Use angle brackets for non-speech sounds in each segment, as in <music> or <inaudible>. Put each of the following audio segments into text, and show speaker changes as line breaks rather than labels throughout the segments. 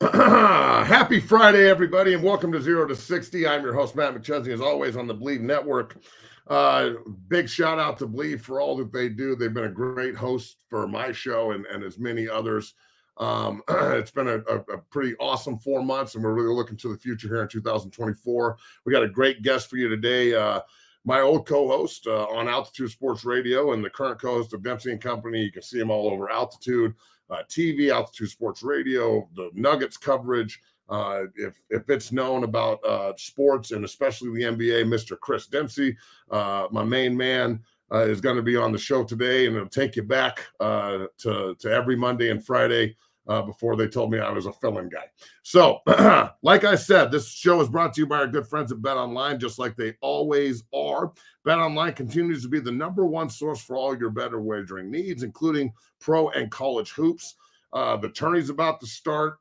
<clears throat> Happy Friday, everybody, and welcome to Zero to 60. I'm your host, Matt McChesney, as always, on the Bleav Network. Uh, big shout out to Bleav for all that they do. They've been a great host for my show and, and as many others. Um, <clears throat> it's been a, a, a, pretty awesome four months, and we're really looking to the future here in 2024. We got a great guest for you today. Uh, my old co-host uh, on Altitude Sports Radio and the current co-host of Dempsey and Company. You can see him all over Altitude uh, TV, Altitude Sports Radio, the Nuggets coverage. Uh, if if it's known about uh, sports and especially the NBA, Mr. Chris Dempsey, uh, my main man, uh, is going to be on the show today, and it'll take you back uh, to to every Monday and Friday uh, before they told me I was a fill-in guy. So, <clears throat> like I said, this show is brought to you by our good friends at Bet Online, just like they always are. Bet Online continues to be the number one source for all your better wagering needs, including pro and college hoops. Uh, the tourney's about to start.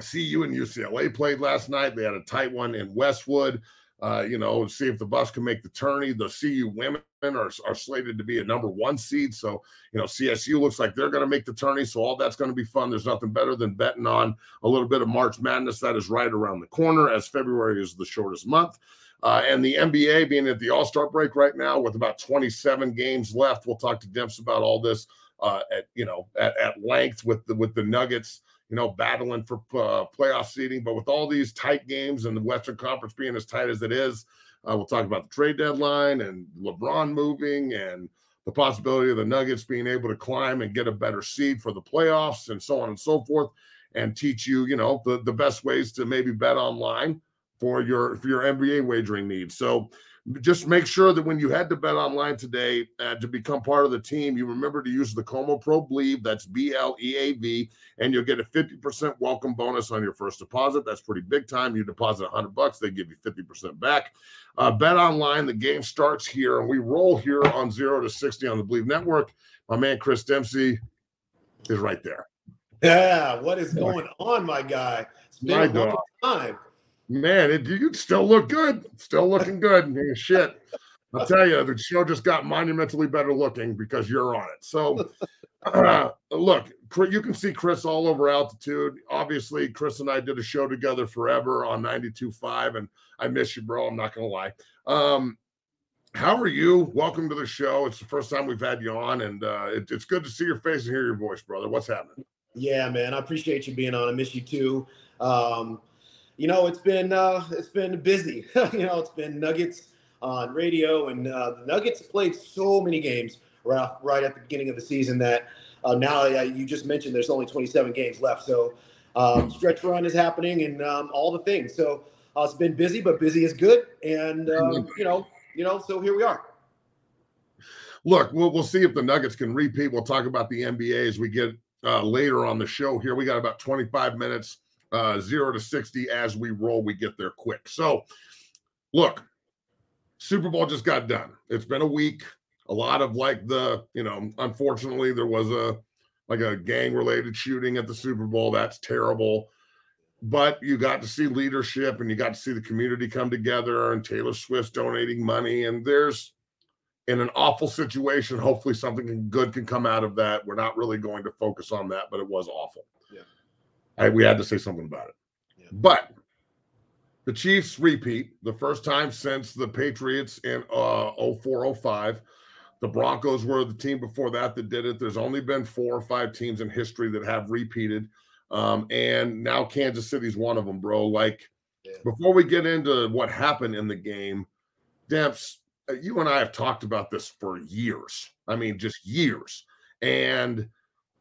CU and UCLA played last night. They had a tight one in Westwood uh, you know, see if the Buffs can make the tourney. The CU women are, are slated to be a number one seed. So, you know, CSU looks like they're going to make the tourney. So, all that's going to be fun. There's nothing better than betting on a little bit of March Madness that is right around the corner, as February is the shortest month. Uh, and the NBA being at the All Star break right now with about 27 games left. We'll talk to Demps about all this uh, at you know at, at length with the with the Nuggets you know, battling for uh, playoff seeding. But with all these tight games and the Western Conference being as tight as it is, uh, we'll talk about the trade deadline and LeBron moving and the possibility of the Nuggets being able to climb and get a better seed for the playoffs and so on and so forth, and teach you, you know, the, the best ways to maybe bet online for your for your NBA wagering needs. So just make sure that when you head to bet online today uh, to become part of the team, you remember to use the Como Pro Bleav. That's B L E A V, and you'll get a 50% welcome bonus on your first deposit. That's pretty big time. You deposit 100 bucks, they give you 50% back. Uh, bet online, the game starts here, and we roll here on zero to 60 on the Bleav Network. My man Chris Dempsey is right there.
Yeah, what is going on, my guy? It's been my a long time
man, it, you still look good. Still looking good. Shit. I'll <laughs> tell you, the show just got monumentally better looking because you're on it. So, uh, <laughs> <clears throat> look, you can see Chris all over altitude. Obviously, Chris and I did a show together forever on 92.5, and I miss you, bro. I'm not going to lie. Um, how are you? Welcome to the show. It's the first time we've had you on, and uh, it, it's good to see your face and hear your voice, brother. What's happening?
Yeah, man. I appreciate you being on. I miss you too. Um, you know, it's been uh, it's been busy. <laughs> you know, it's been Nuggets on radio, and uh, the Nuggets played so many games right right at the beginning of the season that uh, now uh, you just mentioned there's only 27 games left. So um, stretch run is happening, and um, all the things. So uh, it's been busy, but busy is good, and um, you know, you know, so here we are.
Look, we'll we'll see if the Nuggets can repeat. We'll talk about the NBA as we get uh, later on the show. Here we got about 25 minutes uh, zero to 60 as we roll. We get there quick. So, look, Super Bowl just got done. It's been a week. A lot of like the, you know, unfortunately, there was a like a gang related shooting at the Super Bowl. That's terrible. But you got to see leadership and you got to see the community come together and Taylor Swift donating money. And there's, in an awful situation, hopefully something good can come out of that. We're not really going to focus on that, but it was awful. I, we had to say something about it. Yeah. But the Chiefs repeat the first time since the Patriots in uh 0405. The Broncos were the team before that that did it. There's only been four or five teams in history that have repeated. Um, and now Kansas City's one of them, bro. Like, yeah. before we get into what happened in the game, Demps, uh, you and I have talked about this for years. I mean, just years. And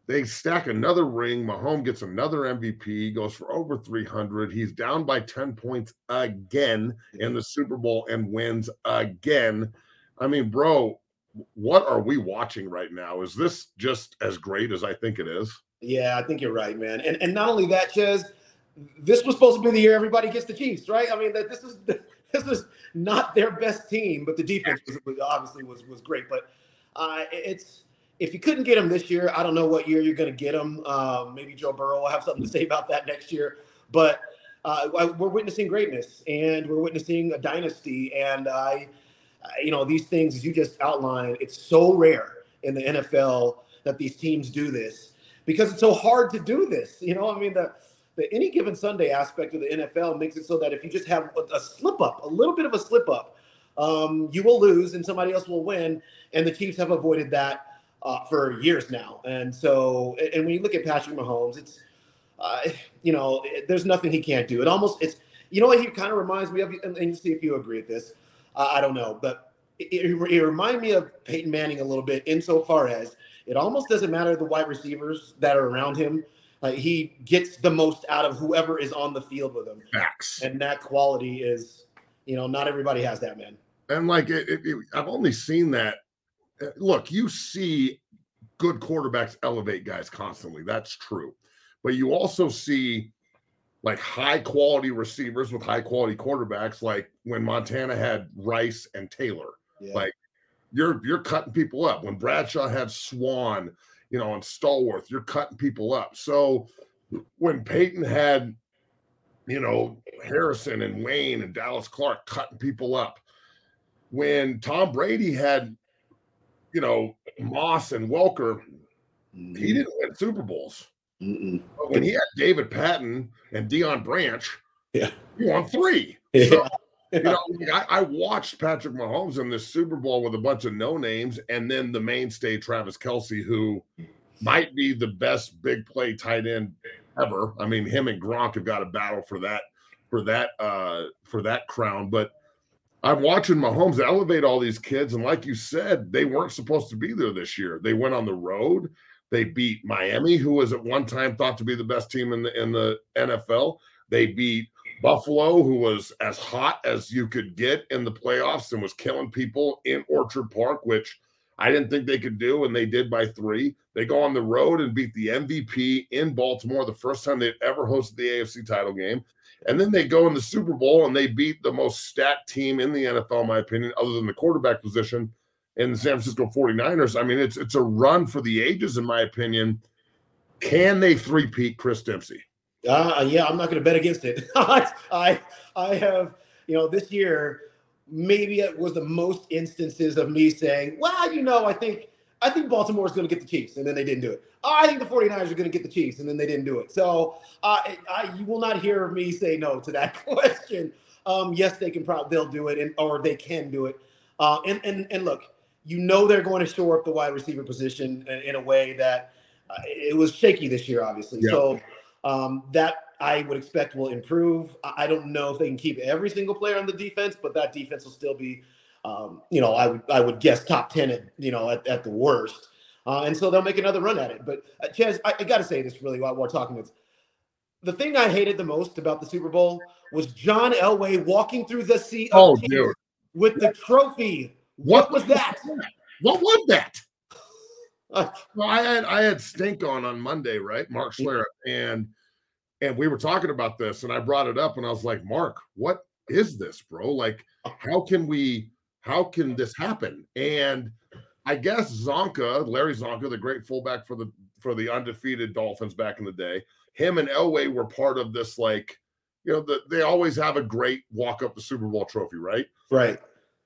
they stack another ring. Mahomes gets another MVP, goes for over 300. He's down by 10 points again in the Super Bowl and wins again. I mean, bro, what are we watching right now? Is this just as great as I think it is?
Yeah, I think you're right, man. And and not only that, Ches, this was supposed to be the year everybody gets the Chiefs, right? I mean, that this is <laughs> this is not their best team, but the defense was, obviously was was great. But uh, it's if you couldn't get him this year, I don't know what year you're going to get him. Um, maybe Joe Burrow will have something to say about that next year. But uh, we're witnessing greatness and we're witnessing a dynasty. And I, you know, these things, as you just outlined, it's so rare in the NFL that these teams do this because it's so hard to do this. You know, I mean, the the any given Sunday aspect of the NFL makes it so that if you just have a, a slip up, a little bit of a slip up, um, you will lose and somebody else will win. And the Chiefs have avoided that uh, for years now. And so, and when you look at Patrick Mahomes, it's, uh, you know, it, there's nothing he can't do. It almost, it's, you know what he kind of reminds me of, and, and see if you agree with this. Uh, I don't know, but it, it, it reminded me of Peyton Manning a little bit insofar as it almost doesn't matter the wide receivers that are around him. Like he gets the most out of whoever is on the field with him.
Facts.
And that quality is, you know, not everybody has that, man.
And like it, it, I've only seen that. Uh, look, you see good quarterbacks elevate guys constantly. That's true. But you also see like high quality receivers with high quality quarterbacks, like when Montana had Rice and Taylor. Yeah. Like you're you're cutting people up. When Bradshaw had Swann, you know, and Stallworth, you're cutting people up. So when Peyton had, you know, Harrison and Wayne and Dallas Clark cutting people up, when Tom Brady had, you know, Moss and Welker, mm-hmm. he didn't win Super Bowls. But When he had David Patten and Deion Branch,
yeah,
he won three. Yeah. So, you know, I, I, watched Patrick Mahomes in this Super Bowl with a bunch of no names, and then the mainstay Travis Kelce, who might be the best big play tight end ever. I mean, him and Gronk have got a battle for that for that uh for that crown. But I'm watching Mahomes elevate all these kids, and like you said, they weren't supposed to be there this year. They went on the road. They beat Miami, who was at one time thought to be the best team in the in the NFL. They beat Buffalo, who was as hot as you could get in the playoffs and was killing people in Orchard Park, which I didn't think they could do, and they did by three. They go on the road and beat the MVP in Baltimore, the first time they've ever hosted the AFC title game. And then they go in the Super Bowl and they beat the most stat team in the NFL, in my opinion, other than the quarterback position in the San Francisco 49ers. I mean, it's it's a run for the ages, in my opinion. Can they three-peat Chris Dempsey?
Uh, yeah, I'm not going to bet against it. <laughs> I, I have, you know, this year maybe it was the most instances of me saying, well, you know, I think I think Baltimore is going to get the Chiefs, and then they didn't do it. Oh, I think the 49ers are going to get the Chiefs, and then they didn't do it. So uh, I, you will not hear me say no to that <laughs> question. Um, yes, they can probably they'll do it, and or they can do it. Uh, and and and look, you know they're going to shore up the wide receiver position in, in a way that uh, it was shaky this year, obviously. Yeah. So um, that I would expect will improve. I don't know if they can keep every single player on the defense, but that defense will still be, um, you know, I would I would guess top ten at you know at, at the worst. Uh, and so they'll make another run at it. But uh, Chaz, I, I got to say this really while we're talking. This. The thing I hated the most about the Super Bowl was John Elway walking through the sea
of
oh, with the trophy. What, what was that?
What was that? <laughs> well, I had I had Stink on on Monday, right? Mark Schlereth, and and we were talking about this, and I brought it up, and I was like, Mark, what is this, bro? Like, how can we? How can this happen? And I guess Csonka Larry Csonka the great fullback for the for the undefeated Dolphins back in the day, him and Elway were part of this like, you know, the, they always have a great walk up the Super Bowl trophy, right?
Right.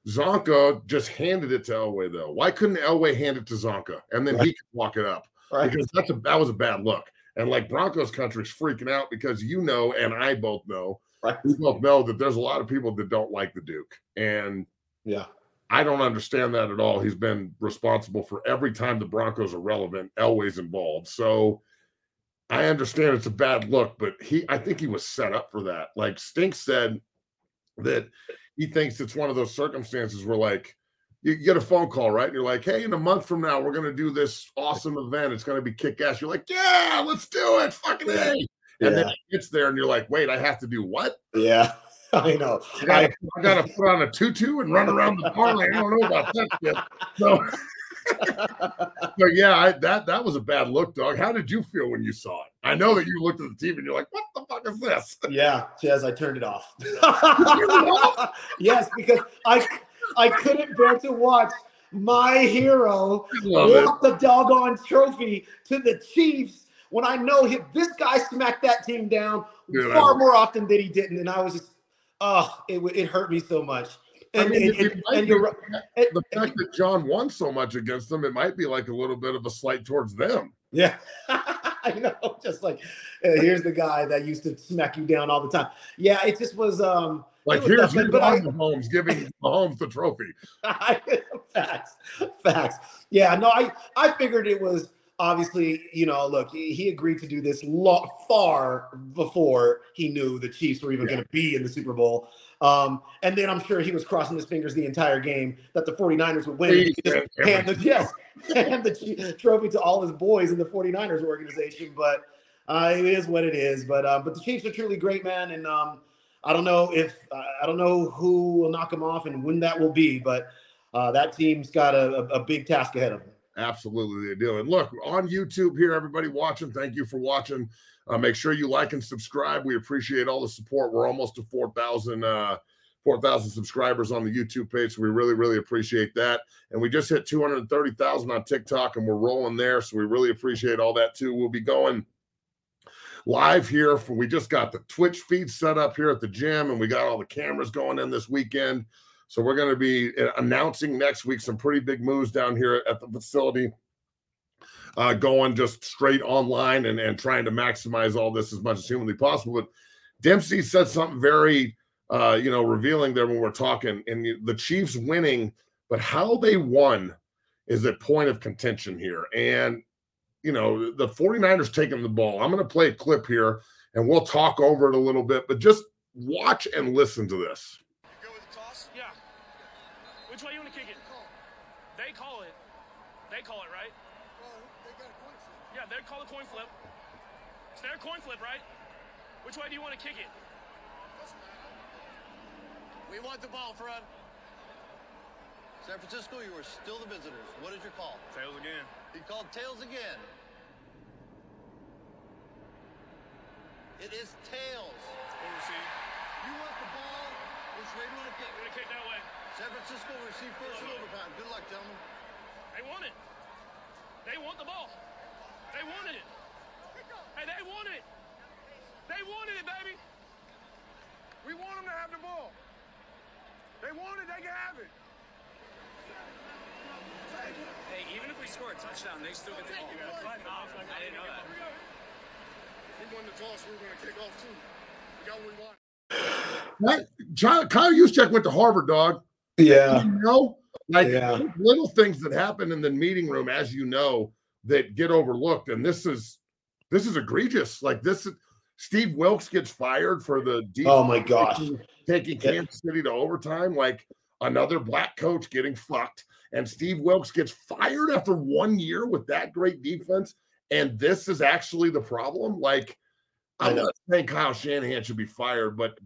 Csonka just handed it to Elway though. Why couldn't Elway hand it to Csonka and then right. he could walk it up? Right. Because that's a that was a bad look. And like Broncos country's freaking out because you know, and I both know, right. we both know that there's a lot of people that don't like the Duke. And
yeah,
I don't understand that at all. He's been responsible for every time the Broncos are relevant, Elway's involved. So I understand it's a bad look, but he I think he was set up for that. Like Stink said that he thinks it's one of those circumstances where like you get a phone call, right? And you're like, hey, in a month from now, we're gonna do this awesome event. It's gonna be kick ass. You're like, yeah, let's do it. Fucking A. And yeah. then it gets there and you're like, wait, I have to do what?
Yeah. <laughs> I know.
I gotta, I, I gotta put on a tutu and run around the park. I don't know about that shit. So <laughs> so yeah, I, that that was a bad look, dog. How did you feel when you saw it? I know that you looked at the TV and you're like, "What the fuck is this?"
Yeah, Chaz, I turned it off. <laughs> yes, because I I couldn't bear to watch my hero walk the doggone trophy to the Chiefs when I know he, this guy smacked that team down far more often than he didn't, and I was just, oh, it it hurt me so much. And, I mean, and, and,
and the fact that John won so much against them, it might be like a little bit of a slight towards them.
Yeah. <laughs> <laughs> I know, just like here's the guy that used to smack you down all the time. Yeah, it just was um
like
was
here's
nothing,
but
I-
Mahomes giving Mahomes the trophy. <laughs>
facts, facts. Yeah, no, I I figured it was obviously you know look he, he agreed to do this lo- far before he knew the Chiefs were even
Yeah.
going to be in the Super Bowl. Um, and then I'm sure he was crossing his fingers the entire game that the 49ers would win. and just hand the yes, <laughs> hand the trophy to all his boys in the 49ers organization. But uh, it is what it is. But um, but the Chiefs are truly great, man. And um, I don't know if uh, I don't know who will knock them off and when that will be, but uh, that team's got a, a, a big task ahead of them.
Absolutely, they do. And look on YouTube here, everybody watching. Thank you for watching. Uh, make sure you like and subscribe. We appreciate all the support. We're almost to four thousand. Uh, 4,000 subscribers on the YouTube page. So we really, really appreciate that. And we just hit 230,000 on TikTok and we're rolling there. So we really appreciate all that too. We'll be going live here for we just got the Twitch feed set up here at the gym and we got all the cameras going in this weekend. So we're going to be uh, announcing next week some pretty big moves down here at the facility. Uh, going just straight online and, and trying to maximize all this as much as humanly possible. But Dempsey said something very uh, you know, revealing there when we're talking, and the Chiefs winning, but how they won is a point of contention here. And, you know, the 49ers taking the ball. I'm going to play a clip here and we'll talk over it a little bit, but just watch and listen to this.
Go with the toss?
Yeah. Which way you want to kick it? They call it. They call it, right?
Well, they got a coin flip.
Yeah, they call a coin flip. It's their coin flip, right? Which way do you want to kick it?
We want the ball, Fred.
San Francisco, you are still the visitors. What is your call?
Tails again.
He called tails again. It is tails.
We'll receive.
You want the ball? Which way do you want to kick?
We're going to kick that way.
San Francisco will receive first in overtime. Good luck, gentlemen.
They want it. They want the ball. They wanted it. Hey, they want it. They wanted it, baby.
We want them to have the ball. They want it, they can have it.
Hey, even if we score a touchdown, they still get the ball. I didn't know that.
We won the toss, we were going to kick off too. We got what we want.
That, Kyle, Kyle Juszczyk went to Harvard, dog.
Yeah,
You know, like
Yeah.
little things that happen in the meeting room, as you know, that get overlooked. And this is this is egregious. Like this Steve Wilks gets fired for the defense
Oh my <laughs> gosh.
taking, taking
Yeah.
Kansas City to overtime. Like another black coach getting fucked, and Steve Wilks gets fired after one year with that great defense. And this is actually the problem. Like
I
I'm not saying Kyle Shanahan should be fired, but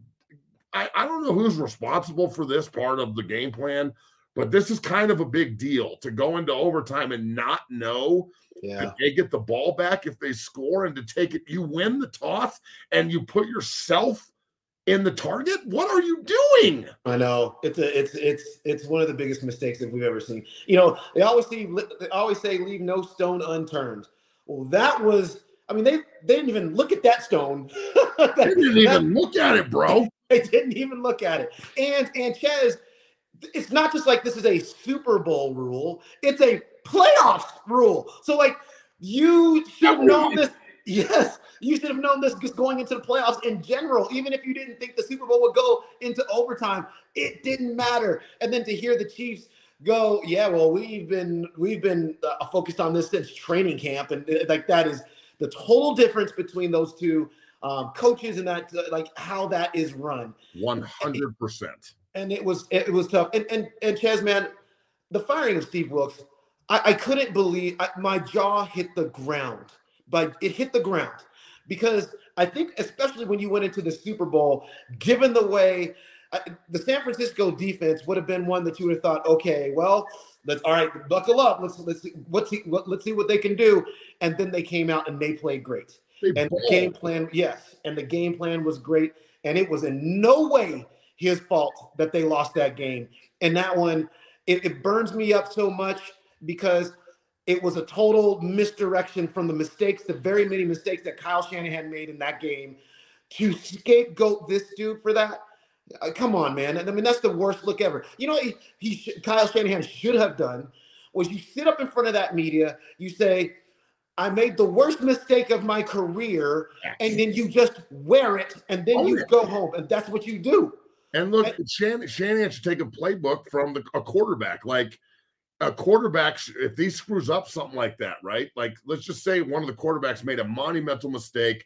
I, I don't know who's responsible for this part of the game plan, but this is kind of a big deal to go into overtime and not know
Yeah.
that they get the ball back if they score and to take it. You win the toss and you put yourself in the target. What are you doing?
I know it's a it's it's it's one of the biggest mistakes that we've ever seen. You know, they always say they always say leave no stone unturned. Well, that was I mean they they didn't even look at that stone. <laughs>
They didn't even look at it, bro. <laughs>
they didn't even look at it. And and Ches, it's not just like this is a Super Bowl rule; it's a playoffs rule. So like you should have known this. <laughs> Yes, you should have known this just going into the playoffs in general. Even if you didn't think the Super Bowl would go into overtime, it didn't matter. And then to hear the Chiefs go, yeah, well, we've been we've been uh, focused on this since training camp, and uh, like that is the total difference between those two um, coaches and that like how that is run.
100%.
And it was it was tough. And and and Ches, man, the firing of Steve Wilks, I, I couldn't believe I, my jaw hit the ground, but it hit the ground because I think especially when you went into the Super Bowl, given the way uh, the San Francisco defense would have been one that you would have thought, okay, well, let's all right, buckle up, let's let's see let's see what let's see what they can do, and then they came out and they played great. And the game plan, yes, and the game plan was great, and it was in no way his fault that they lost that game. And that one, it, it burns me up so much because it was a total misdirection from the mistakes, the very many mistakes that Kyle Shanahan made in that game. To scapegoat this dude for that, uh, come on, man! I mean, that's the worst look ever. You know, what he, he sh- Kyle Shanahan should have done was you sit up in front of that media, you say, I made the worst mistake of my career, and then you just wear it, and then
Own
you
it.
go home, and that's what you do.
And look, Shan- Shanahan should take a playbook from the, a quarterback. Like a quarterback, if he screws up something like that, right? Like let's just say one of the quarterbacks made a monumental mistake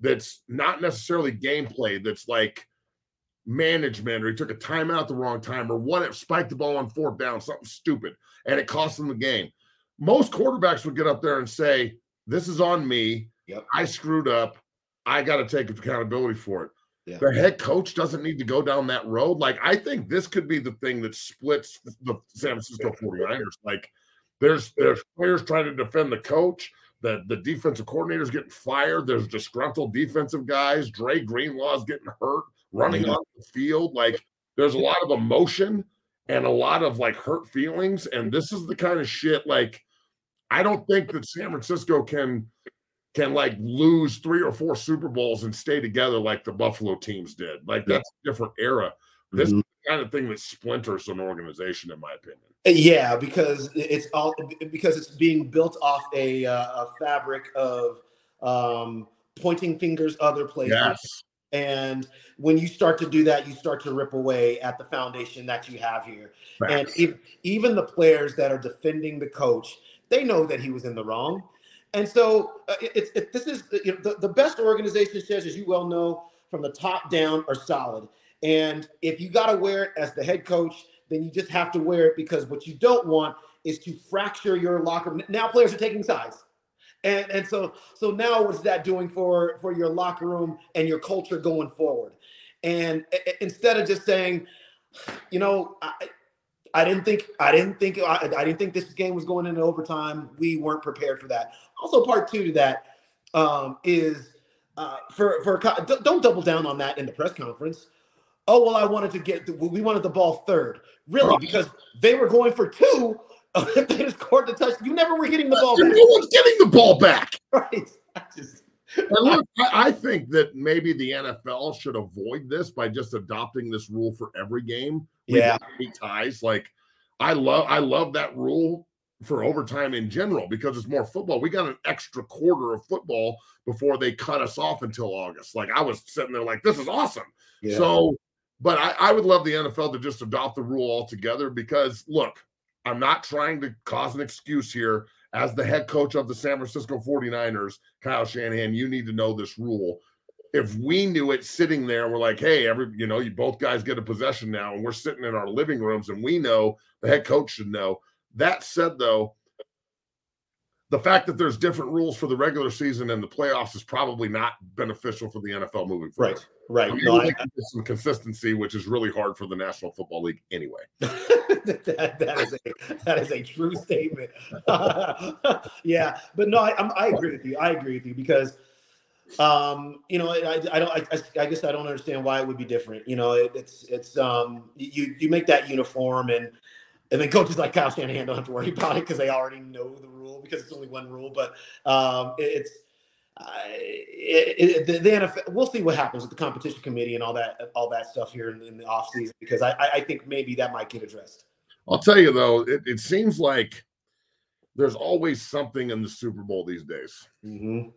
that's not necessarily gameplay, that's like management, or he took a timeout the wrong time, or what It spiked the ball on fourth down, something stupid, and it cost them the game. Most quarterbacks would get up there and say, This is on me.
Yep.
I screwed up. I got to take accountability for it
Yeah.
the head coach doesn't need to go down that road. Like, I think this could be the thing that splits the San Francisco 49ers. Like, there's there's players trying to defend the coach. The, the defensive coordinator's getting fired. There's disgruntled defensive guys. Dre Greenlaw's getting hurt, running
Yeah.
off the field. Like, there's a lot of emotion and a lot of like hurt feelings. And this is the kind of shit like I don't think that San Francisco can can like lose three or four Super Bowls and stay together like the Buffalo teams did. Like
Yeah.
that's a different era. This
Mhm.
is the kind of thing that splinters an organization, in my opinion.
Yeah, because it's all because it's being built off a, uh, a fabric of um, pointing fingers other places.
Yes.
And when you start to do that, you start to rip away at the foundation that you have here. And if, even the players that are defending the coach, they know that he was in the wrong. And so uh, it- it's it, this is you know, the, the best organization says, as you well know, from the top down are solid. And if you got to wear it as the head coach, then you just have to wear it because what you don't want is to fracture your locker room. Now players are taking sides. And and so so now what's that doing for for your locker room and your culture going forward? And instead of just saying, you know, I, I didn't think I didn't think I, I didn't think this game was going into overtime. We weren't prepared for that. Also, part two to that um, is uh, for for don't- double down on that in the press conference. Oh well, I wanted to get the, we wanted the ball third, really, because they were going for two. If <laughs> they just scored the touch, you never were getting the ball
No
back,
one's getting the ball back. <laughs>
right? I just
look, <laughs> I, I think that maybe the NFL should avoid this by just adopting this rule for every game. We
Yeah.
ties. Like I love I love that rule for overtime in general because it's more football. We got an extra quarter of football before they cut us off until August. Like I was sitting there like, this is awesome.
yeah.
So, but I, I would love the NFL to just adopt the rule altogether because look, I'm not trying to cause an excuse here. As the head coach of the San Francisco 49ers, Kyle Shanahan, you need to know this rule. If we knew it sitting there, we're like, hey, every you know, you both guys get a possession now, and we're sitting in our living rooms, and we know the head coach should know. That said, though, the fact that there's different rules for the regular season and the playoffs is probably not beneficial for the NFL moving forward.
right, right.
I mean,
No, I,
some consistency, which is really hard for the National Football League anyway. <laughs>
that, that is a that is a true statement. <laughs> yeah, but no, I, I'm, I agree with you. I agree with you because, um, you know, I, I don't. I, I guess I don't understand why it would be different. You know, it, it's it's um you you make that uniform and and then coaches like Kyle Shanahan don't have to worry about it because they already know the rule because it's only one rule. But um, it, it's. Uh, it, it, the, the NFL, we'll see what happens with the competition committee and all that, all that stuff here in, in the offseason because I, I, I think maybe that might get addressed.
I'll tell you though, it, it seems like there's always something in the Super Bowl these days.
Mm-hmm.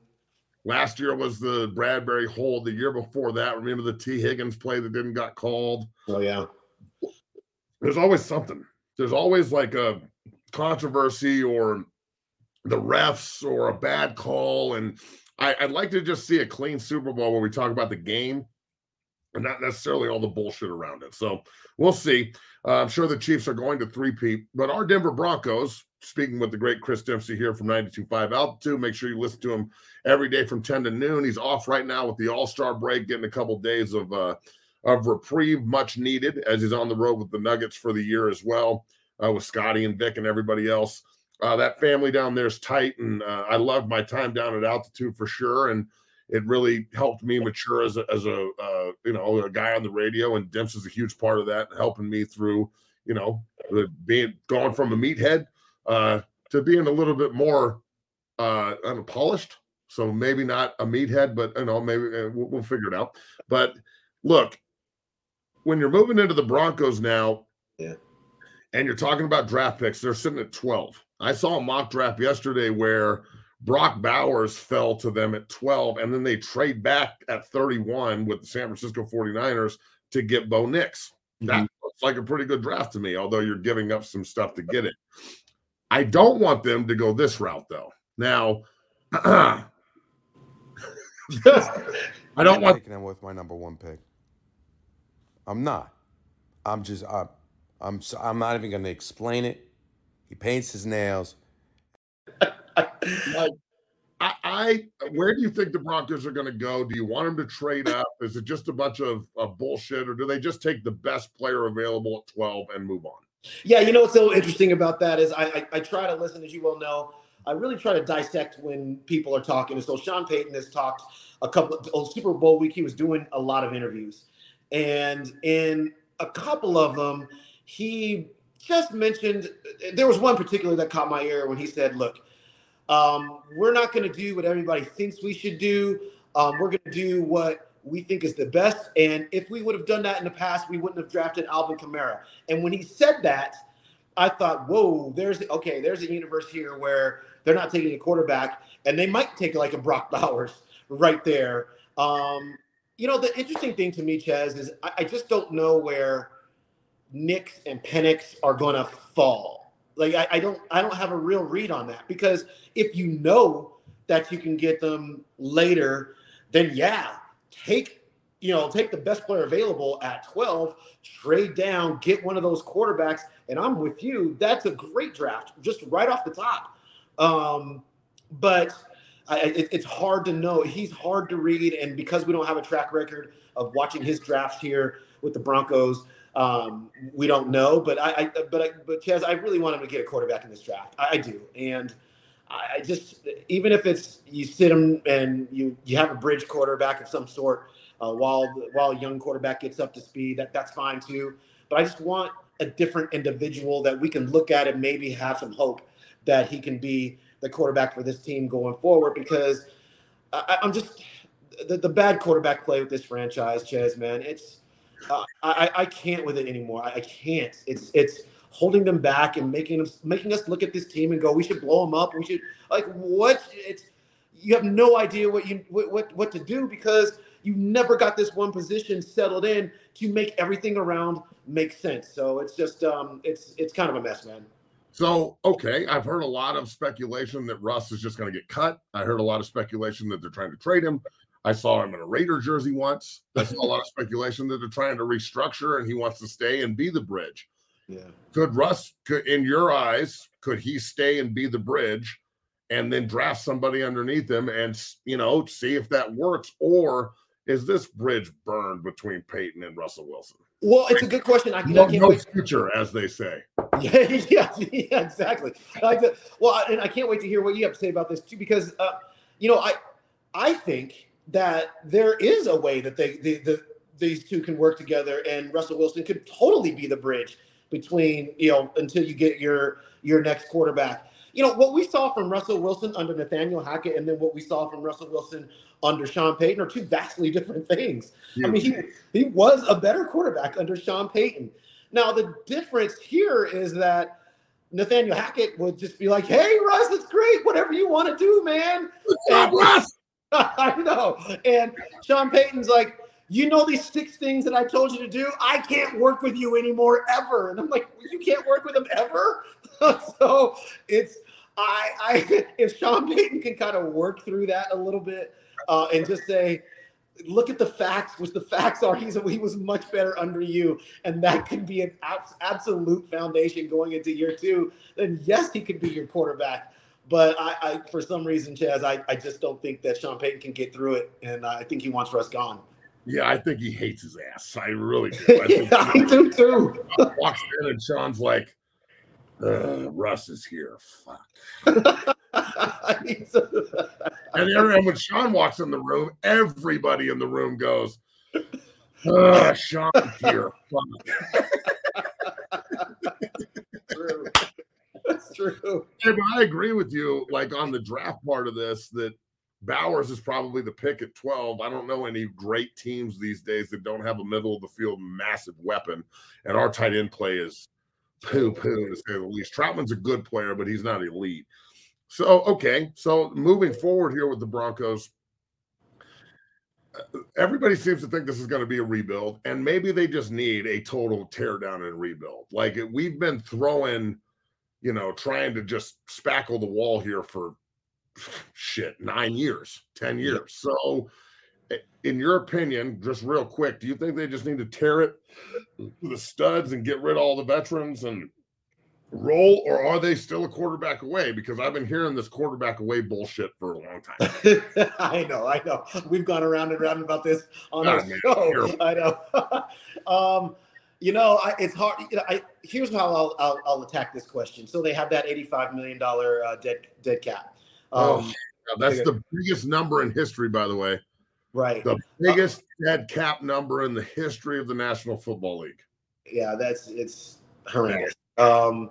Last year was the Bradberry hold. The year before that, remember the Tee Higgins play that didn't got called.
Oh yeah,
There's always something. There's always like a controversy or the refs or a bad call. And I, I'd like to just see a clean Super Bowl where we talk about the game and not necessarily all the bullshit around it. So we'll see. Uh, I'm sure the Chiefs are going to three-peat, but our Denver Broncos, speaking with the great Chris Dempsey here from 92.5 Altitude, make sure you listen to him every day from 10 to noon. He's off right now with the All-Star break, getting a couple days of uh, of reprieve, much needed, as he's on the road with the Nuggets for the year as well, uh, with Scotty and Vic and everybody else. Uh, that family down there is tight, and uh, I loved my time down at altitude for sure. And it really helped me mature as a, as a uh, you know a guy on the radio, and Demps is a huge part of that, helping me through you know being going from a meathead uh, to being a little bit more uh, unpolished. So maybe not a meathead, but you know maybe uh, we'll, we'll figure it out. But look, when you're moving into the Broncos now,
Yeah.
and you're talking about draft picks, they're sitting at 12. I saw a mock draft yesterday where Brock Bowers fell to them at 12, and then they trade back at 31 with the San Francisco 49ers to get Bo Nix. That
Mm-hmm.
looks like a pretty good draft to me, although you're giving up some stuff to get it. I don't want them to go this route, though. Now, <clears throat> <laughs> I don't want
taking him with my number one pick. I'm not. I'm just. I'm. I'm. so- I'm not even going to explain it. He paints his nails. <laughs>
like I, I where do you think the Broncos are going to go? Do you want them to trade up? Is it just a bunch of, of bullshit, or do they just take the best player available at 12 and move on?
Yeah, you know what's so interesting about that is I, I I try to listen, as you well know. I really try to dissect when people are talking. And so Sean Payton has talked a couple of oh, Super Bowl week. He was doing a lot of interviews, and in a couple of them, he just mentioned there was one particular that caught my ear when he said, "Look, um, we're not going to do what everybody thinks we should do. Um, we're going to do what we think is the best. And if we would have done that in the past, we wouldn't have drafted Alvin Kamara. And when he said that, I thought, whoa, there's okay, there's a universe here where they're not taking a quarterback, and they might take like a Brock Bowers right there. Um, you know, the interesting thing to me, Chaz, is I, I just don't know where Nix and Penix are going to fall. Like I, I don't, I don't have a real read on that because if you know that you can get them later, then yeah, take you know take the best player available at 12 trade down get one of those quarterbacks and i'm with you that's a great draft just right off the top um, but I, it, it's hard to know. He's hard to read and because we don't have a track record of watching his draft here with the broncos um, we don't know. But i, I but I, but Chaz, i really want him to get a quarterback in this draft. I, I do. And I just even if it's you sit him and you you have a bridge quarterback of some sort uh, while while a young quarterback gets up to speed, that that's fine too. But I just want a different individual that we can look at and maybe have some hope that he can be the quarterback for this team going forward. Because I, I'm just the, the bad quarterback play with this franchise, Chaz. Man, it's uh, I I can't with it anymore. I, I can't. It's it's holding them back and making us making us look at this team and go, we should blow them up. We should like what it's you have no idea what you what what, what to do because you never got this one position settled in to make everything around make sense. So it's just um it's it's kind of a mess, man.
So, okay, I've heard a lot of speculation that Russ is just going to get cut. I heard a lot of speculation that they're trying to trade him. I saw him in a Raider jersey once. I saw a lot of speculation that they're trying to restructure and he wants to stay and be the bridge.
Yeah.
Could Russ, could, in your eyes, could he stay and be the bridge and then draft somebody underneath him and, you know, see if that works? Or is this bridge burned between Payton and Russell Wilson?
Well, it's a good question. I, I
No,
can't
no
wait.
future, as they say. <laughs>
Yeah, yeah, yeah, exactly. I Like the, well, and I can't wait to hear what you have to say about this too, because uh, you know, I I think that there is a way that they the, the these two can work together, and Russell Wilson could totally be the bridge between you know until you get your your next quarterback. You know what we saw from Russell Wilson under Nathaniel Hackett, and then what we saw from Russell Wilson under Sean Payton are two vastly different things. I mean, he he was a better quarterback under Sean Payton. Now the difference here is that Nathaniel Hackett would just be like, "Hey, Russ, it's great. Whatever you want to do, man."
Russ! <laughs>
I know. And Sean Payton's like, "You know these six things that I told you to do. I can't work with you anymore ever." And I'm like, "You can't work with him ever." <laughs> so it's I I <laughs> if Sean Payton can kind of work through that a little bit uh, and just say look at the facts, which the facts are he's he was much better under you, and that could be an abs- absolute foundation going into year two. Then yes, he could be your quarterback. But I, I for some reason, Chaz, I, I just don't think that Sean Payton can get through it, and I think he wants Russ gone.
Yeah, I think he hates his ass. I really do. I <laughs> think
yeah, I do too.
walks in and Sean's like, uh, Russ is here. Fuck. <laughs> <laughs> And everyone, when Sean walks in the room, everybody in the room goes, uh, Sean's here.
True. That's true.
Hey, but I agree with you, like on the draft part of this, that Bowers is probably the pick at 12. I don't know any great teams these days that don't have a middle of the field massive weapon. And our tight end play is poo poo to say the least. Trautman's a good player, but he's not elite. So okay, so moving forward here with the Broncos, uh, everybody seems to think this is going to be a rebuild, and maybe they just need a total tear down and rebuild. Like we've been throwing, you know, trying to just spackle the wall here for shit nine years, ten years. So, in your opinion, just real quick, do you think they just need to tear it to the studs and get rid of all the veterans and roll, or are they still a quarterback away? Because I've been hearing this quarterback away bullshit for a long time. <laughs>
I know, I know. We've gone around and around about this on
Oh,
our
man,
show.
terrible. <laughs>
I know. <laughs> um, you know, I, it's hard. You know, I, here's how I'll, I'll, I'll attack this question. So they have that eighty-five million dollar uh, dead dead cap. Um,
Oh, that's the biggest number in history, by the way.
right.
The biggest dead cap number in the history of the National Football League.
Yeah, that's it's horrendous. Um.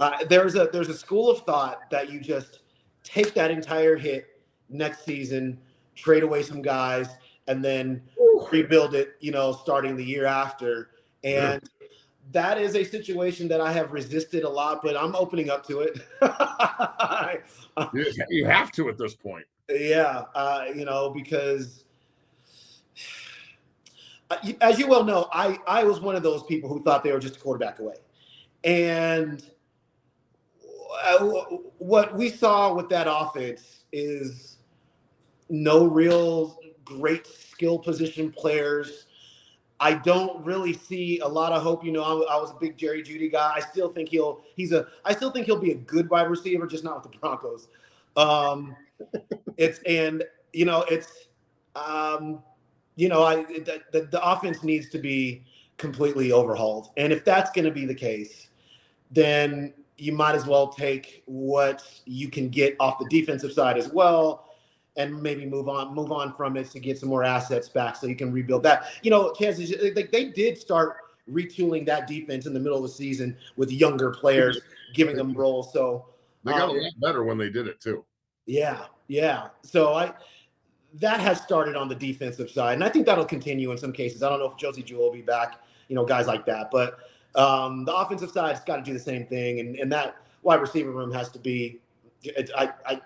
Uh, there's a there's a school of thought that you just take that entire hit next season, trade away some guys, and then rebuild it. You know, starting the year after, and that is a situation that I have resisted a lot, but I'm opening up to it.
You- <laughs> you have to at this point.
Yeah, uh, you know, because uh, as you well know, I I was one of those people who thought they were just a quarterback away, and uh, what we saw with that offense is no real great skill position players. I don't really see a lot of hope. You know, I, I was a big Jerry Jeudy guy. I still think he'll he's a I still think he'll be a good wide receiver, just not with the Broncos. Um, <laughs> it's and you know it's um, you know I the, the, the offense needs to be completely overhauled, and if that's going to be the case, then you might as well take what you can get off the defensive side as well and maybe move on move on from it to get some more assets back so you can rebuild that you know Kansas like they did start retooling that defense in the middle of the season with younger players giving them roles so
They got
um,
a lot better when they did it too.
yeah, yeah. So I that has started on the defensive side, and I think that'll continue in some cases. I don't know if Josey Jewell will be back, you know, guys like that. But um, the offensive side's got to do the same thing, and, and that wide receiver room has to be. I, I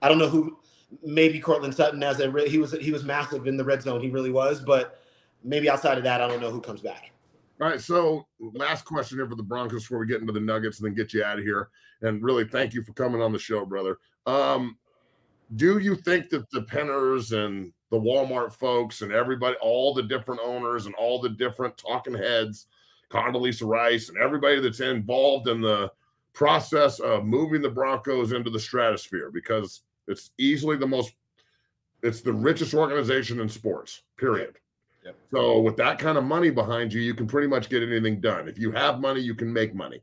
I don't know who. Maybe Courtland Sutton as a he was he was massive in the red zone. He really was, but maybe outside of that, I don't know who comes back.
All right, so last question here for the Broncos before we get into the Nuggets and then get you out of here. And really, thank you for coming on the show, brother. Um, do you think that the Penners and the Walmart folks and everybody, all the different owners and all the different talking heads, Condoleezza Rice and everybody that's involved in the process of moving the Broncos into the stratosphere because it's easily the most, it's the richest organization in sports, period. So with that kind of money behind you, you can pretty much get anything done. If you have money, you can make money.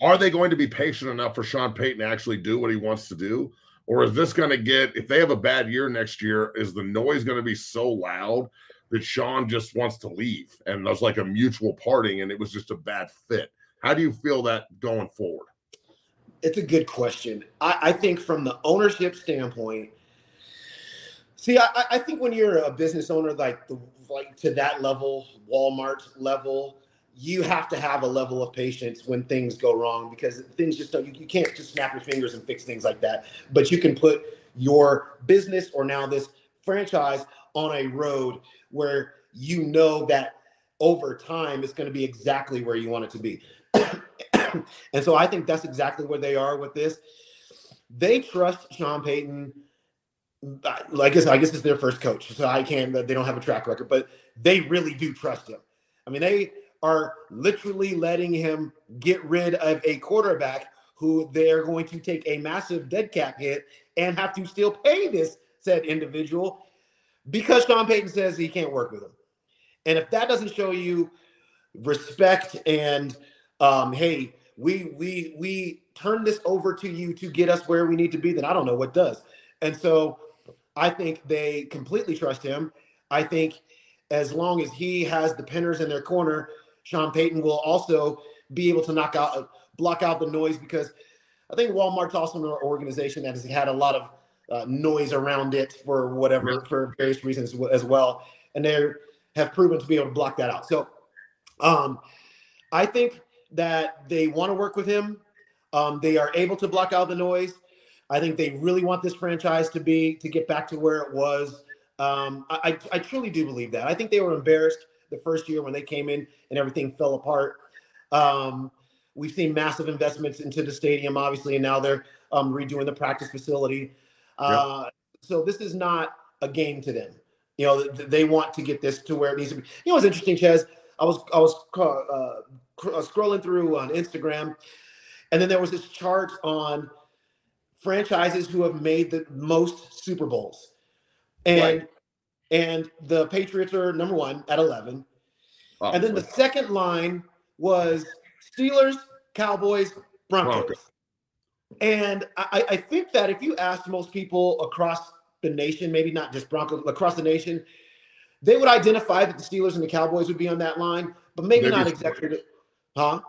Are they going to be patient enough for Sean Payton to actually do what he wants to do? Or is this going to get, if they have a bad year next year, is the noise going to be so loud that Sean just wants to leave? And there's like a mutual parting and it was just a bad fit. How do you feel that going forward?
It's a good question. I, I think from the ownership standpoint, see, I, I think when you're a business owner like the like to that level, Walmart level, you have to have a level of patience when things go wrong because things just don't. You, you can't just snap your fingers and fix things like that. But you can put your business or now this franchise on a road where you know that over time it's going to be exactly where you want it to be. <coughs> and so I think that's exactly where they are with this. They trust Sean Payton. Like I guess I guess it's their first coach, so I can't. They don't have a track record, but they really do trust him. I mean, they are literally letting him get rid of a quarterback who they're going to take a massive dead cap hit and have to still pay this said individual because Sean Payton says he can't work with him. And if that doesn't show you respect and um, hey, we we we turn this over to you to get us where we need to be, then I don't know what does. And so I think they completely trust him. I think as long as he has the Penners in their corner, Sean Payton will also be able to knock out block out the noise because I think Walmart's also an organization that has had a lot of uh, noise around it for whatever for various reasons as well, and they have proven to be able to block that out. So, um, I think that they want to work with him. Um, they are able to block out the noise. I think they really want this franchise to be to get back to where it was. Um, I, I truly do believe that. I think they were embarrassed the first year when they came in and everything fell apart. Um, we've seen massive investments into the stadium, obviously, and now they're um, redoing the practice facility. Uh, yep. So this is not a game to them. You know, they want to get this to where it needs to be. You know, what's interesting, Ches? I was I was uh, uh, scrolling through on Instagram, and then there was this chart on franchises who have made the most Super Bowls, and right. and the Patriots are number one at eleven, oh, and then the second line was Steelers, Cowboys, Broncos. Broncos. And I, I think that if you asked most people across the nation, maybe not just Broncos, across the nation, they would identify that the Steelers and the Cowboys would be on that line, but maybe they'd not exactly. Huh?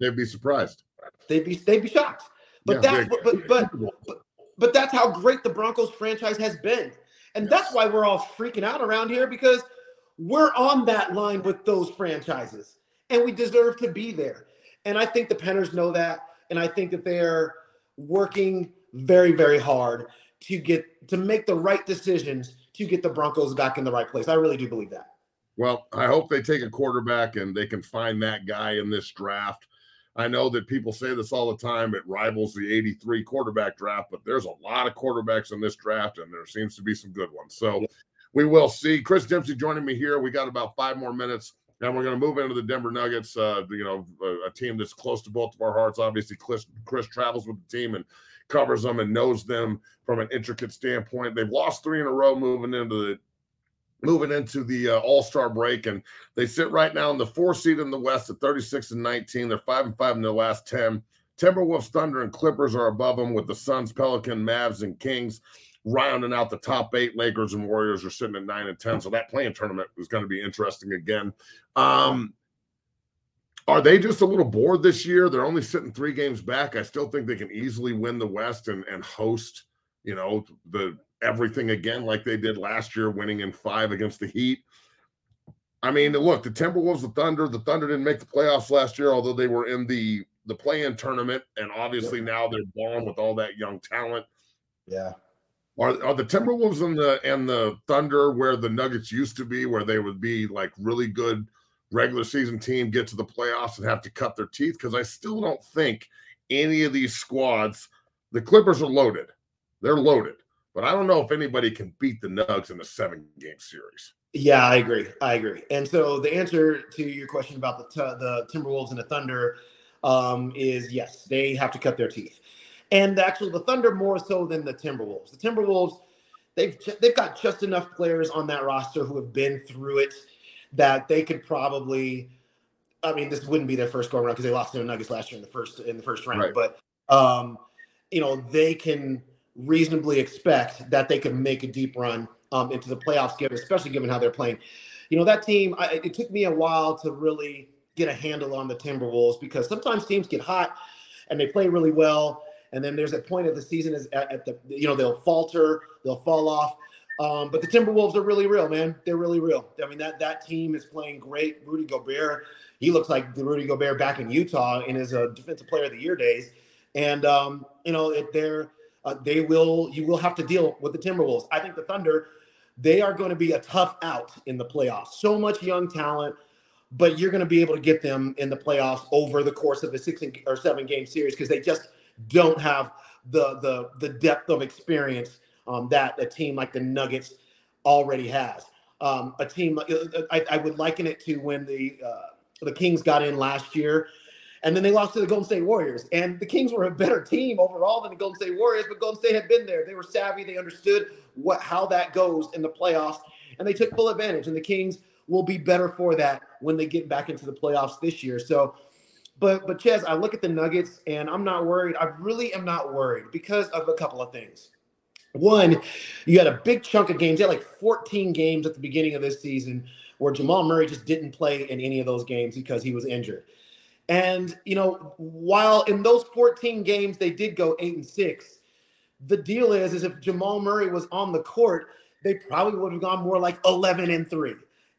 They'd be surprised.
They'd be they'd be shocked. But yeah, that's but, but, but but but that's how great the Broncos franchise has been, and yes. that's why we're all freaking out around here because we're on that line with those franchises, and we deserve to be there. And I think the Penners know that, and I think that they're working very very hard to get to make the right decisions to get the Broncos back in the right place. I really do believe that.
Well, I hope they take a quarterback and they can find that guy in this draft. I know that people say this all the time. It rivals the 83 quarterback draft, but there's a lot of quarterbacks in this draft, and there seems to be some good ones. So yeah. we will see. Chris Dempsey joining me here. We got about five more minutes, and we're going to move into the Denver Nuggets, uh, you know, a, a, team that's close to both of our hearts. Obviously, Chris, Chris travels with the team and covers them and knows them from an intricate standpoint. They've lost three in a row moving into the moving into the uh, All Star break, and they sit right now in the four seed in the West at 36 and 19. They're five and five in their last 10. Timberwolves, Thunder, and Clippers are above them with the Suns, Pelican, Mavs, and Kings rounding out the top eight. Lakers and Warriors are sitting at nine and 10. So that play-in tournament is going to be interesting again. Um, are they just a little bored this year? They're only sitting three games back. I still think they can easily win the West and, and host, you know, the everything again like they did last year, winning in five against the Heat. I mean, look, the Timberwolves, the Thunder, the Thunder didn't make the playoffs last year, although they were in the the play-in tournament, and obviously now they're born with all that young talent.
Yeah.
Are, are the Timberwolves and the and the Thunder where the Nuggets used to be, where they would be like really good regular season team, get to the playoffs and have to cut their teeth? Because I still don't think any of these squads, the Clippers are loaded. They're loaded. But I don't know if anybody can beat the Nugs in a seven game series.
Yeah, I agree. I agree. And so the answer to your question about the t- the Timberwolves and the Thunder um, is yes, they have to cut their teeth. And actually, the Thunder more so than the Timberwolves. The Timberwolves, they've they've got just enough players on that roster who have been through it that they could probably. I mean, this wouldn't be their first go around because they lost to the Nuggets last year in the first in the first round. Right. But um, you know, they can reasonably expect that they could make a deep run um, into the playoffs, given especially given how they're playing. You know, that team. I, it took me a while to really get a handle on the Timberwolves because sometimes teams get hot and they play really well, and then there's a point of the season is at, at the you know they'll falter, they'll fall off. Um, but the Timberwolves are really real, man. They're really real. I mean that that team is playing great. Rudy Gobert, he looks like the Rudy Gobert back in Utah in his uh, Defensive Player of the Year days, and um, you know it, they're uh, they will you will have to deal with the Timberwolves. I think the Thunder, they are going to be a tough out in the playoffs. So much young talent, but you're going to be able to get them in the playoffs over the course of a six or seven game series because they just don't have the the the depth of experience um, that a team like the Nuggets already has. Um, a team, I, I, would liken it to when the uh, the Kings got in last year and then they lost to the Golden State Warriors. And the Kings were a better team overall than the Golden State Warriors, but Golden State had been there. They were savvy. They understood what how that goes in the playoffs, and they took full advantage. And the Kings will be better for that when they get back into the playoffs this year. So, but but Ches, I look at the Nuggets and I'm not worried. I really am not worried because of a couple of things. One, you had a big chunk of games. You had like 14 games at the beginning of this season where Jamal Murray just didn't play in any of those games because he was injured. And you know, while in those 14 games they did go eight and six, the deal is is if Jamal Murray was on the court, they probably would have gone more like 11 and three.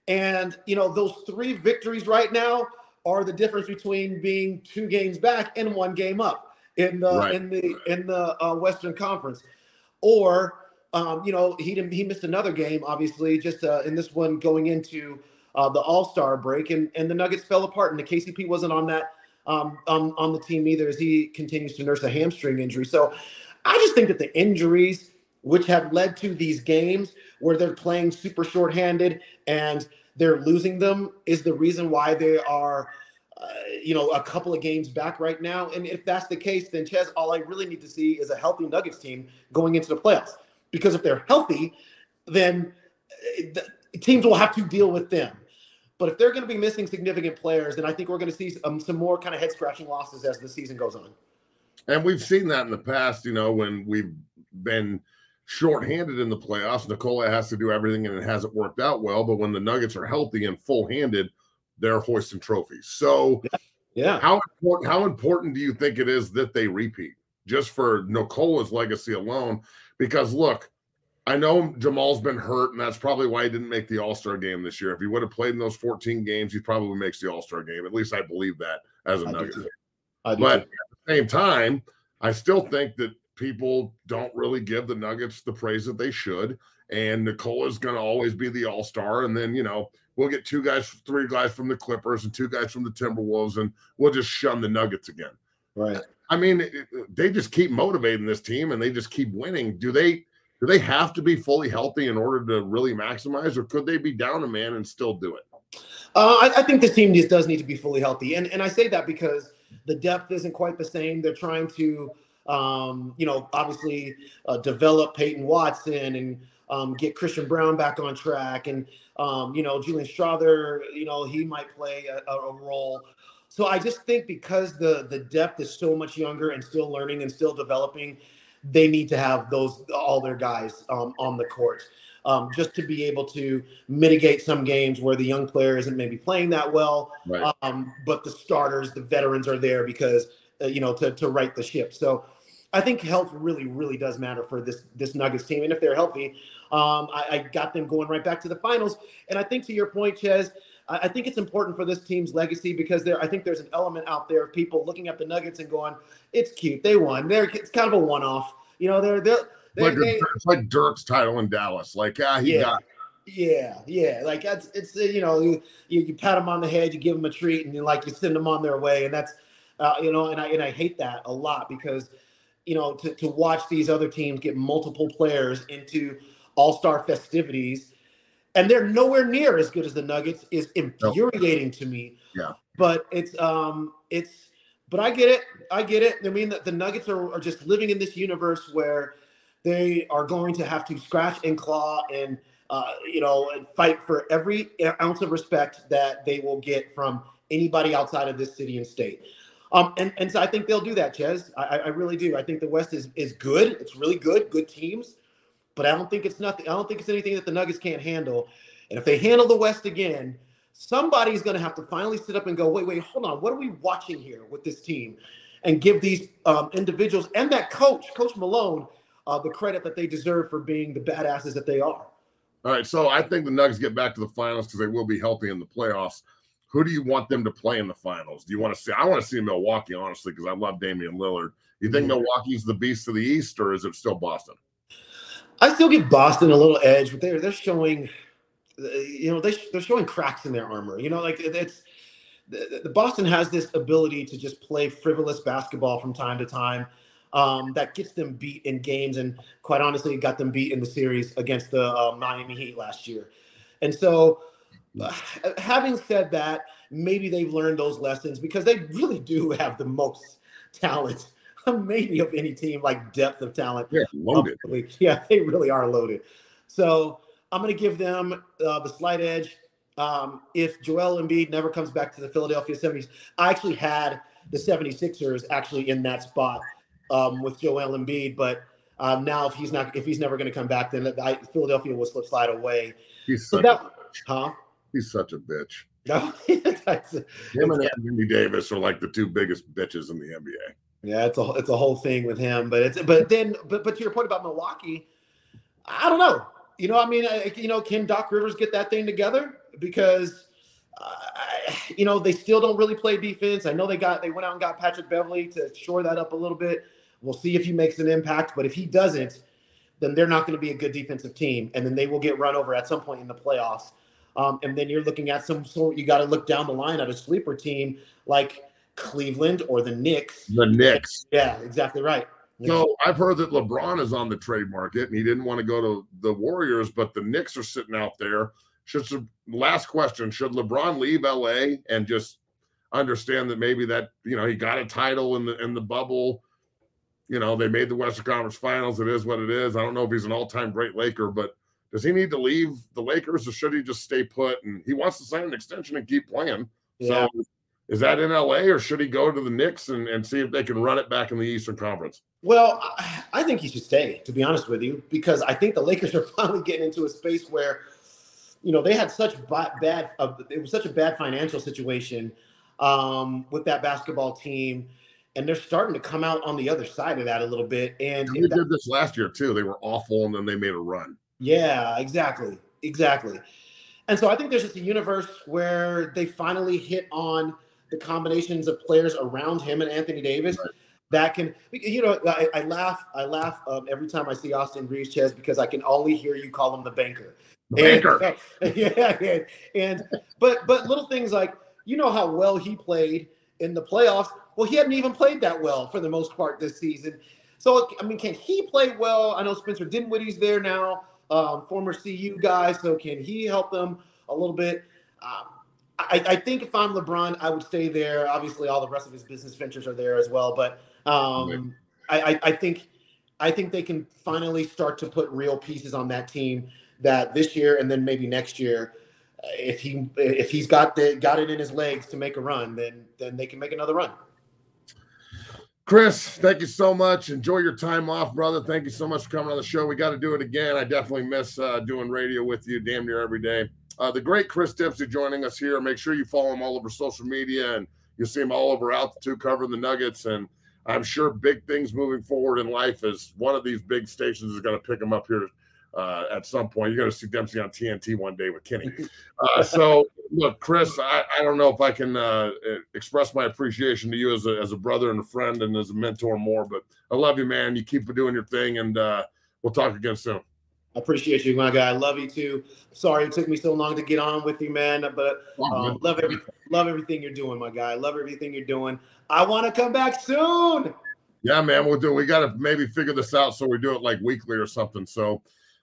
And you know, those three victories right now are the difference between being two games back and one game up. in the
Right.
in the in the uh, Western Conference, or um, you know he didn't he missed another game obviously just uh, in this one going into uh, the All Star break and and the Nuggets fell apart and the KCP wasn't on that um, on on the team either as he continues to nurse a hamstring injury. So I just think that the injuries which have led to these games where they're playing super shorthanded and they're losing them is the reason why they are uh, you know, a couple of games back right now. And if that's the case, then Ches, all I really need to see is a healthy Nuggets team going into the playoffs. Because if they're healthy, then uh, the teams will have to deal with them. But if they're going to be missing significant players, then I think we're going to see um, some more kind of head scratching losses as the season goes on.
And we've seen that in the past, you know, when we've been shorthanded in the playoffs. Nikola has to do everything and it hasn't worked out well. But when the Nuggets are healthy and full handed, they're hoisting trophies. So
Yeah.
how important how important do you think it is that they repeat just for Nikola's legacy alone? Because look, I know Jamal's been hurt, and that's probably why he didn't make the All Star game this year. If he would have played in those 14 games, he probably makes the All Star game. At least I believe that as a
I
Nugget
too. I do
But
too.
at the same time, I still think that people don't really give the Nuggets the praise that they should. And Nikola's going to always be the all star. And then, you know, we'll get two guys, three guys from the Clippers and two guys from the Timberwolves, and we'll just shun the Nuggets again.
right.
I mean, they just keep motivating this team and they just keep winning. Do they? Do they have to be fully healthy in order to really maximize, or could they be down a man and still do it?
Uh, I, I think this team just does need to be fully healthy, and and I say that because the depth isn't quite the same. They're trying to, um, you know, obviously uh, develop Peyton Watson and um, get Christian Braun back on track, and um, you know, Julian Strawther, you know, he might play a, a role. So I just think because the the depth is so much younger and still learning and still developing, they need to have those all their guys um, on the court um, just to be able to mitigate some games where the young player isn't maybe playing that well,
Right.
um, but the starters, the veterans are there because uh, you know to to right the ship. So I think health really, really does matter for this this Nuggets team, and if they're healthy, um, I, I got them going right back to the finals. And I think to your point, Ches, I, I think it's important for this team's legacy because there, I think there's an element out there of people looking at the Nuggets and going, "It's cute, they won. They're it's kind of a one off." You know, they're they're they,
Like,
they,
it's like Dirk's title in Dallas. Like, ah, he
Yeah.
got
Yeah, yeah. Like that's it's you know you, you you pat them on the head, you give them a treat, and you like you send them on their way, and that's uh, you know, and I and I hate that a lot because you know to to watch these other teams get multiple players into All Star festivities, and they're nowhere near as good as the Nuggets is infuriating to me.
Yeah.
but it's um it's but I get it, I get it. I mean that the Nuggets are, are just living in this universe where they are going to have to scratch and claw and uh, you know, and fight for every ounce of respect that they will get from anybody outside of this city and state. Um, and, and so I think they'll do that, Ches. I, I really do. I think the West is is good. It's really good, good teams. But I don't think it's nothing. I don't think it's anything that the Nuggets can't handle. And if they handle the West again, somebody's going to have to finally sit up and go, wait, wait, hold on. What are we watching here with this team? And give these um, individuals and that coach, Coach Malone, uh, the credit that they deserve for being the badasses that they are.
All right, so I think the Nuggets get back to the finals because they will be healthy in the playoffs. Who do you want them to play in the finals? Do you want to see? I want to see Milwaukee, honestly, because I love Damian Lillard. You think. Milwaukee's the beast of the East, or is it still Boston?
I still give Boston a little edge, but they're they're showing, uh, you know, they they're showing cracks in their armor. You know, like it's the, the Boston has this ability to just play frivolous basketball from time to time. Um, that gets them beat in games, and quite honestly, got them beat in the series against the uh, Miami Heat last year. And so, <sighs> having said that, maybe they've learned those lessons because they really do have the most talent, <laughs> maybe of any team, like depth of talent
Yeah, loaded.
Yeah, they really are loaded. So I'm going to give them uh, the slight edge. Um, if Joel Embiid never comes back to the Philadelphia 70s, I actually had the 76ers actually in that spot um, with Joel Embiid, but um, now if he's not, if he's never going to come back, then I, Philadelphia will slip slide away.
He's
So that, huh?
He's such a bitch. <laughs>
No, that's,
Him and Anthony Davis are like the two biggest bitches in the NBA.
Yeah, it's a it's a whole thing with him, but it's but then but but to your point about Milwaukee, I don't know. You know, I mean, I, you know, can Doc Rivers get that thing together? Because I, you know, they still don't really play defense. I know they got they went out and got Patrick Beverley to shore that up a little bit. We'll see if he makes an impact, but if he doesn't, then they're not going to be a good defensive team, and then they will get run over at some point in the playoffs. Um, and then you're looking at some sort. You got to look down the line at a sleeper team like Cleveland or the Knicks.
The Knicks.
Yeah, exactly right.
So I've heard that LeBron is on the trade market and he didn't want to go to the Warriors, but the Knicks are sitting out there. Should last question: Should LeBron leave LA and just understand that maybe that you know he got a title in the in the bubble? You know they made the Western Conference Finals. It is what it is. I don't know if he's an all-time great Laker, but does he need to leave the Lakers or should he just stay put? And he wants to sign an extension and keep playing.
Yeah.
So is that in LA or should he go to the Knicks and, and see if they can run it back in the Eastern Conference?
Well, I- think he should stay, to be honest with you, because I think the Lakers are <laughs> finally getting into a space where, you know, they had such bad, uh, it was such a bad financial situation um, with that basketball team, and they're starting to come out on the other side of that a little bit. And
And they
that-
did this last year too. They were awful and then they made a run.
Yeah, exactly. Exactly. And so I think there's just a universe where they finally hit on the combinations of players around him and Anthony Davis that can, you know, I, I laugh, I laugh um, every time I see Austin Reaves Ches because I can only hear you call him the banker.
Banker.
And, <laughs> yeah, and, and but but little things like you know how well he played in the playoffs. Well, he hadn't even played that well for the most part this season. So I mean, can he play well? I know Spencer Dinwiddie's there now, um, former CU guy. So can he help them a little bit? Um, I, I think if I'm LeBron, I would stay there. Obviously, all the rest of his business ventures are there as well. But um, I, I, I think I think they can finally start to put real pieces on that team that this year and then maybe next year, if he if he's got the got it in his legs to make a run, then then they can make another run.
Chris, thank you so much. Enjoy your time off, brother. Thank you so much for coming on the show. We got to do it again. I definitely miss uh, doing radio with you damn near every day. Uh, the great Chris Dempsey joining us here. Make sure you follow him all over social media and you'll see him all over altitude covering the Nuggets. And I'm sure big things moving forward in life as one of these big stations is going to pick him up here uh, at some point. You're going to see Dempsey on TNT one day with Kenny. <laughs> Uh, so, look, Chris, I, I don't know if I can uh, express my appreciation to you as a, as a brother and a friend and as a mentor more, but I love you, man. You keep doing your thing, and uh, we'll talk again soon.
I appreciate you, my guy. I love you too. Sorry it took me so long to get on with you, man. But um, love every love everything you're doing, my guy. Love everything you're doing. I want to come back soon.
Yeah, man, we'll do. We got to maybe figure this out so we do it like weekly or something. So,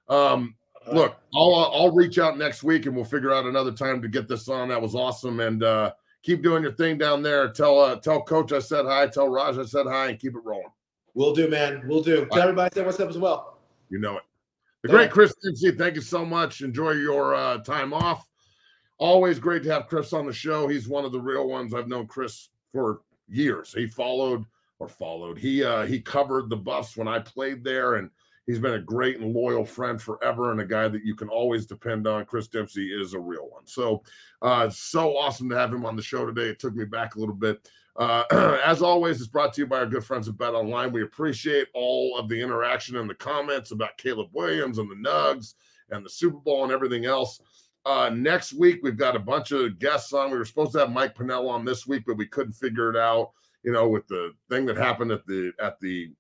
um, look, I'll I'll reach out next week and we'll figure out another time to get this on. That was awesome, and uh, keep doing your thing down there. Tell uh, tell Coach I said hi. Tell Raj I said hi, and keep it rolling.
We'll do, man. We'll do. Tell everybody said what's up as well.
You know it. The great Chris Dempsey, thank you so much. Enjoy your uh, time off. Always great to have Chris on the show. He's one of the real ones. I've known Chris for years. He followed or followed. He uh, he covered the Buffs when I played there, and he's been a great and loyal friend forever, and a guy that you can always depend on. Chris Dempsey is a real one. So, uh, so awesome to have him on the show today. It took me back a little bit. Uh, <clears throat> as always, it's brought to you by our good friends at Bet Online. We appreciate all of the interaction and the comments about Caleb Williams and the Nugs and the Super Bowl and everything else. Uh, next week, we've got a bunch of guests on. We were supposed to have Mike Pinnell on this week, but we couldn't figure it out. You know, with the thing that happened at the at the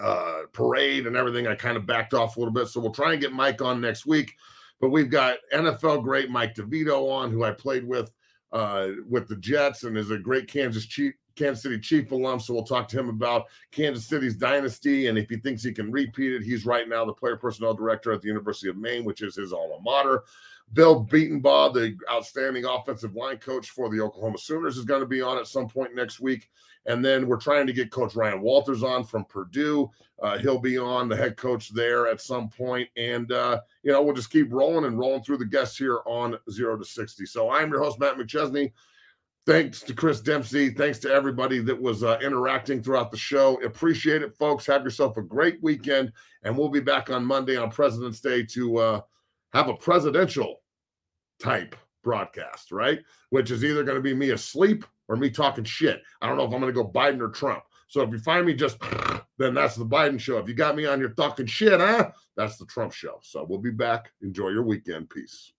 uh, parade and everything, I kind of backed off a little bit. So we'll try and get Mike on next week. But we've got NFL great Mike DeVito on, who I played with uh, with the Jets and is a great Kansas Chief, Kansas City Chief alum. So we'll talk to him about Kansas City's dynasty and if he thinks he can repeat it. He's right now the player personnel director at the University of Maine, which is his alma mater. Bill Bedenbaugh, the outstanding offensive line coach for the Oklahoma Sooners, is going to be on at some point next week. And then we're trying to get Coach Ryan Walters on from Purdue. Uh, he'll be on the head coach there at some point. And, uh, you know, we'll just keep rolling and rolling through the guests here on Zero to 60. So I'm your host, Matt McChesney. Thanks to Chris Dempsey. Thanks to everybody that was uh, interacting throughout the show. Appreciate it, folks. Have yourself a great weekend. And we'll be back on Monday on President's Day to uh, have a presidential type broadcast, right? Which is either going to be me asleep or me talking shit. I don't know if I'm going to go Biden or Trump. So if you find me just, <clears throat> then that's the Biden show. If you got me on your talking shit, huh? That's the Trump show. So we'll be back. Enjoy your weekend. Peace.